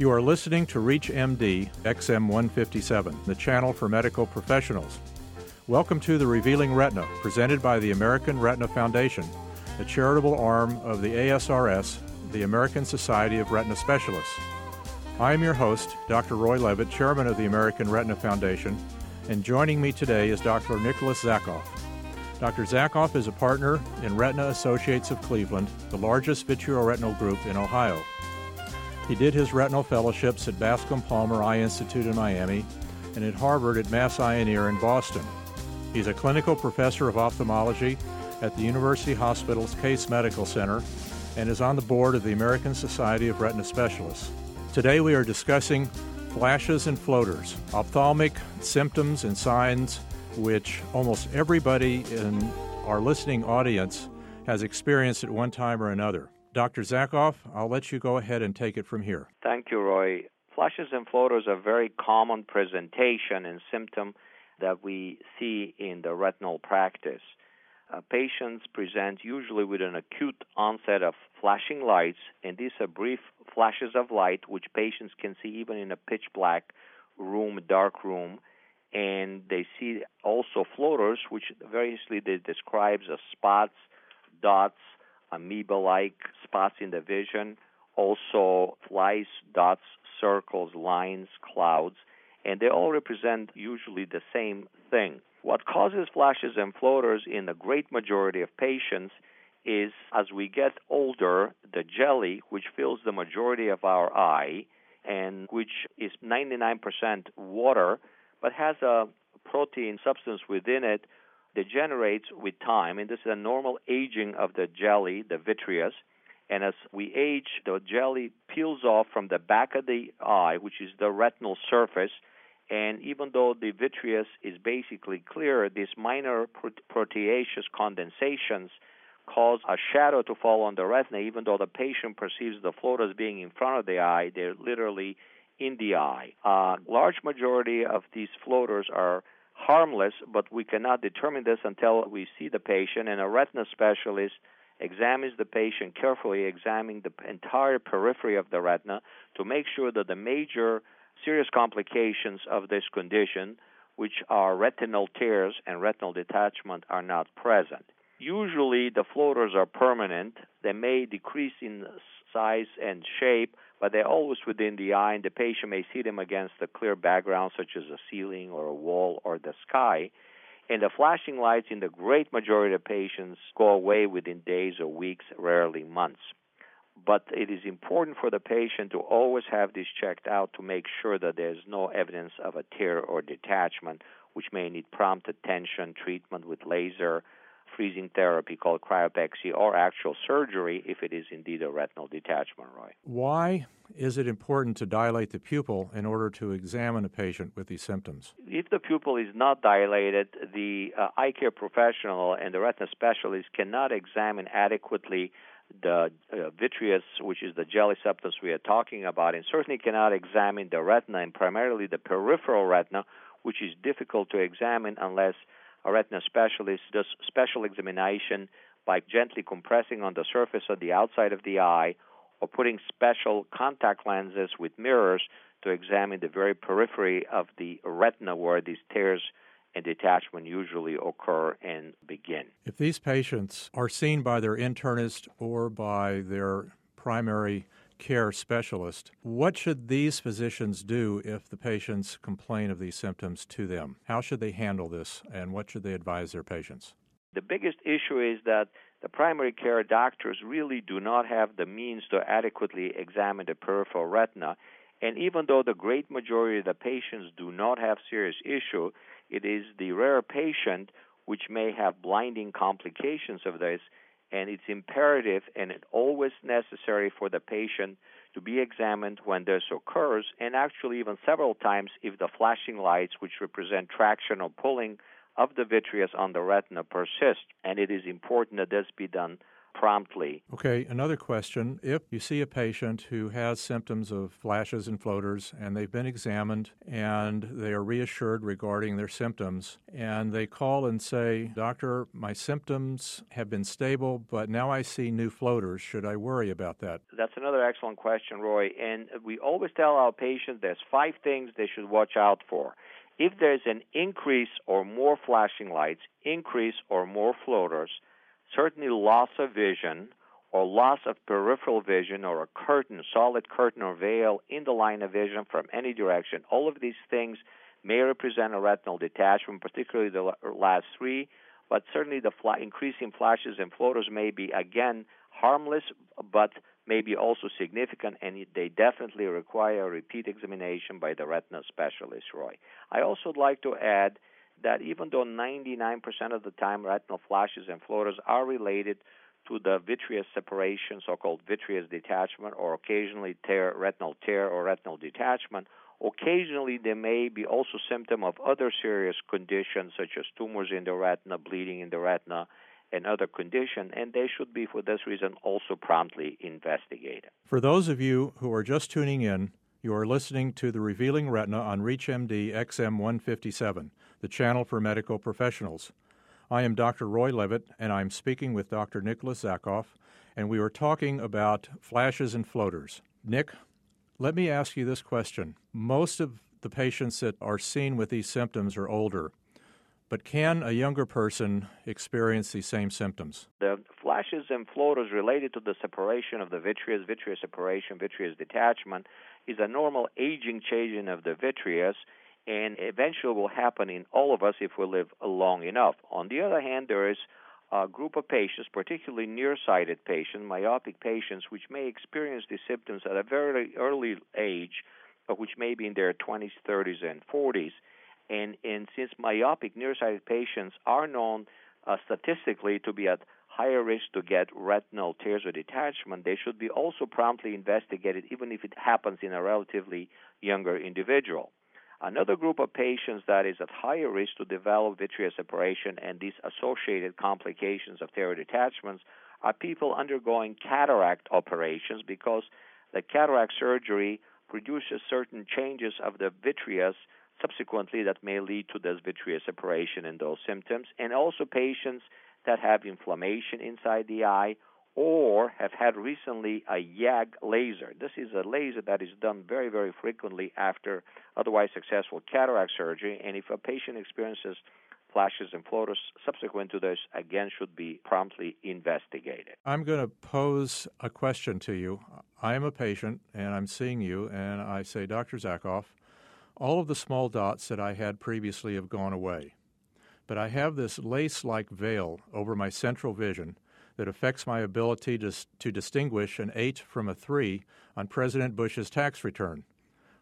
You are listening to ReachMD XM157, the channel for medical professionals. Welcome to the Revealing Retina, presented by the American Retina Foundation, a charitable arm of the ASRS, the American Society of Retina Specialists. I am your host, Dr. Roy Levitt, chairman of the American Retina Foundation, and joining me today is Dr. Nicholas Zakov. Dr. Zakov is a partner in Retina Associates of Cleveland, the largest vitreoretinal group in Ohio. He did his retinal fellowships at Bascom Palmer Eye Institute in Miami and at Harvard at Mass Eye and Ear in Boston. He's a clinical professor of ophthalmology at the University Hospital's Case Medical Center and is on the board of the American Society of Retina Specialists. Today we are discussing flashes and floaters, ophthalmic symptoms and signs which almost everybody in our listening audience has experienced at one time or another. Dr. Zakov, I'll let you go ahead and take it from here. Thank you, Roy. Flashes and floaters are very common presentation and symptom that we see in the retinal practice. Uh, patients present usually with an acute onset of flashing lights, and these are brief flashes of light which patients can see even in a pitch black room, dark room. And they see also floaters, which variously they describes as spots, dots, amoeba like spots in the vision, also flies, dots, circles, lines, clouds, and they all represent usually the same thing. What causes flashes and floaters in the great majority of patients is as we get older, the jelly, which fills the majority of our eye, and which is 99% water, but has a protein substance within it degenerates with time, and this is a normal aging of the jelly, the vitreous. And as we age, the jelly peels off from the back of the eye, which is the retinal surface. And even though the vitreous is basically clear, these minor proteaceous condensations cause a shadow to fall on the retina, even though the patient perceives the floaters being in front of the eye, they're literally in the eye. A large majority of these floaters are harmless, but we cannot determine this until we see the patient, and a retina specialist examines the patient carefully, examining the entire periphery of the retina to make sure that the major serious complications of this condition, which are retinal tears and retinal detachment, are not present. Usually, the floaters are permanent. They may decrease in size and shape, but they're always within the eye, and the patient may see them against a clear background, such as a ceiling or a wall or the sky. And the flashing lights in the great majority of patients go away within days or weeks, rarely months. But it is important for the patient to always have this checked out to make sure that there's no evidence of a tear or detachment, which may need prompt attention, treatment with laser, freezing therapy called cryopexy or actual surgery if it is indeed a retinal detachment, Roy. Why is it important to dilate the pupil in order to examine a patient with these symptoms? If the pupil is not dilated, the uh, eye care professional and the retina specialist cannot examine adequately the uh, vitreous, which is the jelly substance we are talking about, and certainly cannot examine the retina and primarily the peripheral retina, which is difficult to examine unless a retina specialist does special examination by gently compressing on the surface of the outside of the eye or putting special contact lenses with mirrors to examine the very periphery of the retina where these tears and detachment usually occur and begin. If these patients are seen by their internist or by their primary care specialist. What should these physicians do if the patients complain of these symptoms to them? How should they handle this, and what should they advise their patients? The biggest issue is that the primary care doctors really do not have the means to adequately examine the peripheral retina. And even though the great majority of the patients do not have serious issue, it is the rare patient which may have blinding complications of this and it's imperative and it's always necessary for the patient to be examined when this occurs, and actually even several times if the flashing lights, which represent traction or pulling of the vitreous on the retina, persist. And it is important that this be done promptly. Okay, another question. If you see a patient who has symptoms of flashes and floaters and they've been examined and they are reassured regarding their symptoms, and they call and say, Doctor, my symptoms have been stable, but now I see new floaters, should I worry about that? That's another excellent question, Roy. And we always tell our patients there's five things they should watch out for. If there's an increase or more flashing lights, increase or more floaters, certainly loss of vision or loss of peripheral vision or a curtain, solid curtain or veil in the line of vision from any direction. All of these things may represent a retinal detachment, particularly the last three, but certainly the increasing flashes and floaters may be, again, harmless, but may be also significant, and they definitely require a repeat examination by the retina specialist, Roy. I also would like to add that even though 99% of the time retinal flashes and floaters are related to the vitreous separation, so-called vitreous detachment, or occasionally tear, retinal tear or retinal detachment, occasionally they may be also symptom of other serious conditions such as tumors in the retina, bleeding in the retina, and other conditions, and they should be, for this reason, also promptly investigated. For those of you who are just tuning in, you are listening to the Revealing Retina on ReachMD XM 157, the channel for medical professionals. I am Dr. Roy Levitt, and I'm speaking with Dr. Nicholas Zakov, and we are talking about flashes and floaters. Nick, let me ask you this question. Most of the patients that are seen with these symptoms are older. But can a younger person experience these same symptoms? The flashes and floaters related to the separation of the vitreous, vitreous separation, vitreous detachment, is a normal aging changing of the vitreous and eventually will happen in all of us if we live long enough. On the other hand, there is a group of patients, particularly nearsighted patients, myopic patients, which may experience these symptoms at a very early age, which may be in their 20s, 30s, and 40s and, and since myopic nearsighted patients are known uh, statistically to be at higher risk to get retinal tears or detachment, they should be also promptly investigated, even if it happens in a relatively younger individual. Another group of patients that is at higher risk to develop vitreous separation and these associated complications of tear detachments are people undergoing cataract operations because the cataract surgery produces certain changes of the vitreous subsequently that may lead to this vitreous separation and those symptoms, and also patients that have inflammation inside the eye or have had recently a YAG laser. This is a laser that is done very, very frequently after otherwise successful cataract surgery, and if a patient experiences flashes and floaters subsequent to this, again, should be promptly investigated. I'm going to pose a question to you. I am a patient, and I'm seeing you, and I say, Dr. Zakov, all of the small dots that I had previously have gone away. But I have this lace like veil over my central vision that affects my ability to, to distinguish an 8 from a 3 on President Bush's tax return.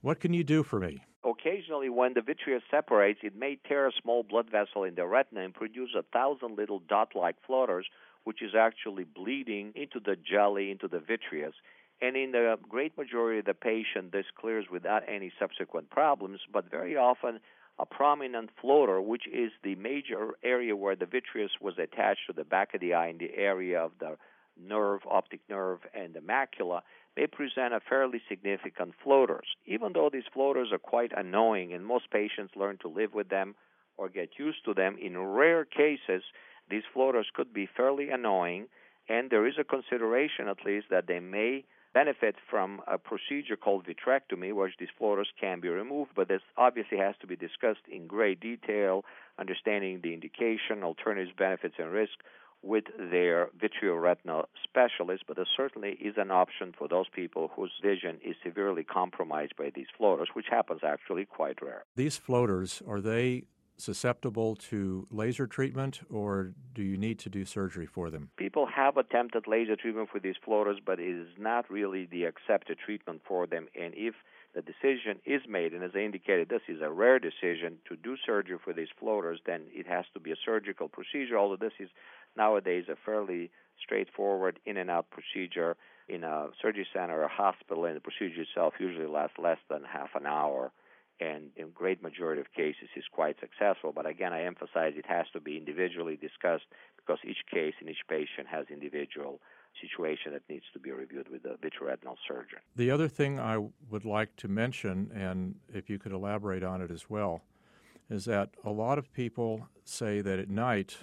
What can you do for me? Occasionally, when the vitreous separates, it may tear a small blood vessel in the retina and produce a thousand little dot like floaters, which is actually bleeding into the jelly, into the vitreous. And in the great majority of the patient, this clears without any subsequent problems, but very often a prominent floater, which is the major area where the vitreous was attached to the back of the eye in the area of the nerve, optic nerve, and the macula, may present a fairly significant floaters. Even though these floaters are quite annoying and most patients learn to live with them or get used to them, in rare cases, these floaters could be fairly annoying, and there is a consideration at least that they may benefit from a procedure called vitrectomy, where these floaters can be removed, but this obviously has to be discussed in great detail, understanding the indication, alternatives, benefits, and risk with their vitreoretinal specialist, but there certainly is an option for those people whose vision is severely compromised by these floaters, which happens actually quite rare. These floaters, are they susceptible to laser treatment, or do you need to do surgery for them? People have attempted laser treatment for these floaters, but it is not really the accepted treatment for them. And if the decision is made, and as I indicated, this is a rare decision to do surgery for these floaters, then it has to be a surgical procedure, although this is nowadays a fairly straightforward in and out procedure in a surgery center or a hospital, and the procedure itself usually lasts less than half an hour and in great majority of cases is quite successful. But again, I emphasize it has to be individually discussed because each case and each patient has individual situation that needs to be reviewed with the vitreoretinal surgeon. The other thing I would like to mention, and if you could elaborate on it as well, is that a lot of people say that at night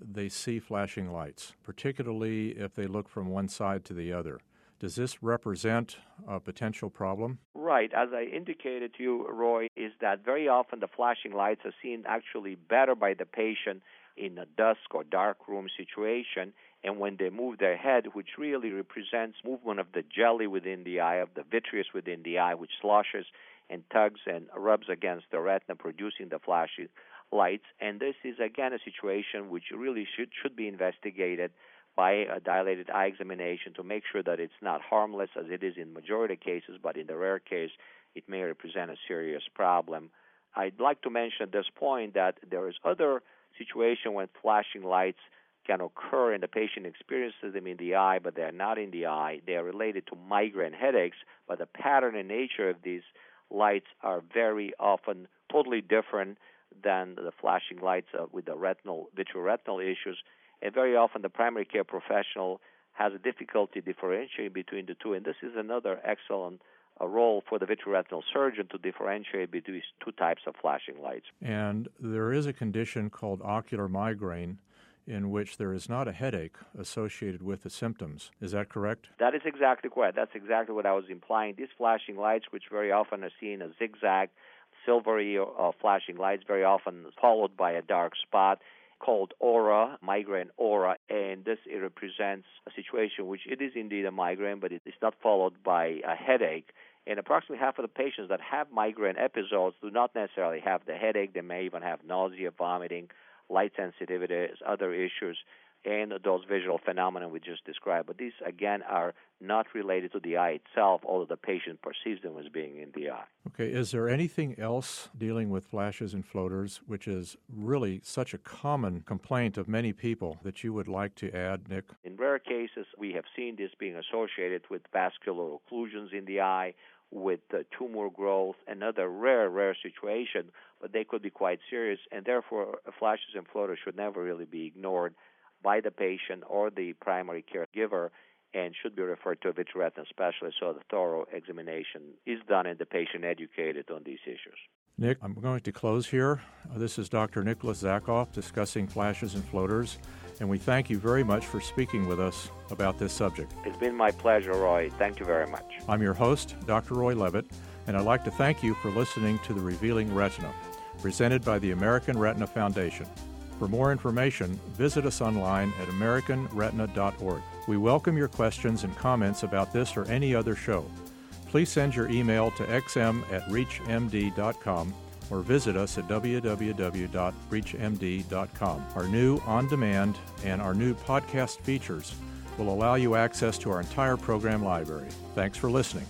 they see flashing lights, particularly if they look from one side to the other. Does this represent a potential problem? Right. As I indicated to you, Roy, is that very often the flashing lights are seen actually better by the patient in a dusk or dark room situation and when they move their head, which really represents movement of the jelly within the eye, of the vitreous within the eye, which sloshes and tugs and rubs against the retina, producing the flashing lights. And this is again a situation which really should should be investigated by a dilated eye examination to make sure that it's not harmless as it is in majority of cases, but in the rare case it may represent a serious problem. I'd like to mention at this point that there is other situation when flashing lights can occur and the patient experiences them in the eye, but they're not in the eye. They are related to migraine headaches, but the pattern and nature of these lights are very often totally different than the flashing lights uh, with the retinal vitreoretinal issues. And very often the primary care professional has a difficulty differentiating between the two. And this is another excellent a role for the vitreoretinal surgeon to differentiate between two types of flashing lights. And there is a condition called ocular migraine in which there is not a headache associated with the symptoms. Is that correct? That is exactly correct. That's exactly what I was implying. These flashing lights, which very often are seen as zigzag, silvery uh, flashing lights, very often followed by a dark spot called aura, migraine aura, and this it represents a situation which it is indeed a migraine, but it is not followed by a headache. And approximately half of the patients that have migraine episodes do not necessarily have the headache. They may even have nausea, vomiting, light sensitivity, other issues, and those visual phenomena we just described. But these, again, are not related to the eye itself, although the patient perceives them as being in the eye. Okay, is there anything else dealing with flashes and floaters, which is really such a common complaint of many people, that you would like to add, Nick? In rare cases, we have seen this being associated with vascular occlusions in the eye with uh, tumor growth, another rare, rare situation, but they could be quite serious, and therefore flashes and floaters should never really be ignored by the patient or the primary caregiver and should be referred to a vitreoretinal specialist so the thorough examination is done and the patient educated on these issues. Nick, I'm going to close here. Uh, this is Dr. Nicholas Zakov discussing flashes and floaters and we thank you very much for speaking with us about this subject. It's been my pleasure, Roy. Thank you very much. I'm your host, Dr. Roy Levitt, and I'd like to thank you for listening to The Revealing Retina, presented by the American Retina Foundation. For more information, visit us online at AmericanRetina.org. We welcome your questions and comments about this or any other show. Please send your email to xm at reachmd.com or visit us at www.reachmd.com. Our new on demand and our new podcast features will allow you access to our entire program library. Thanks for listening.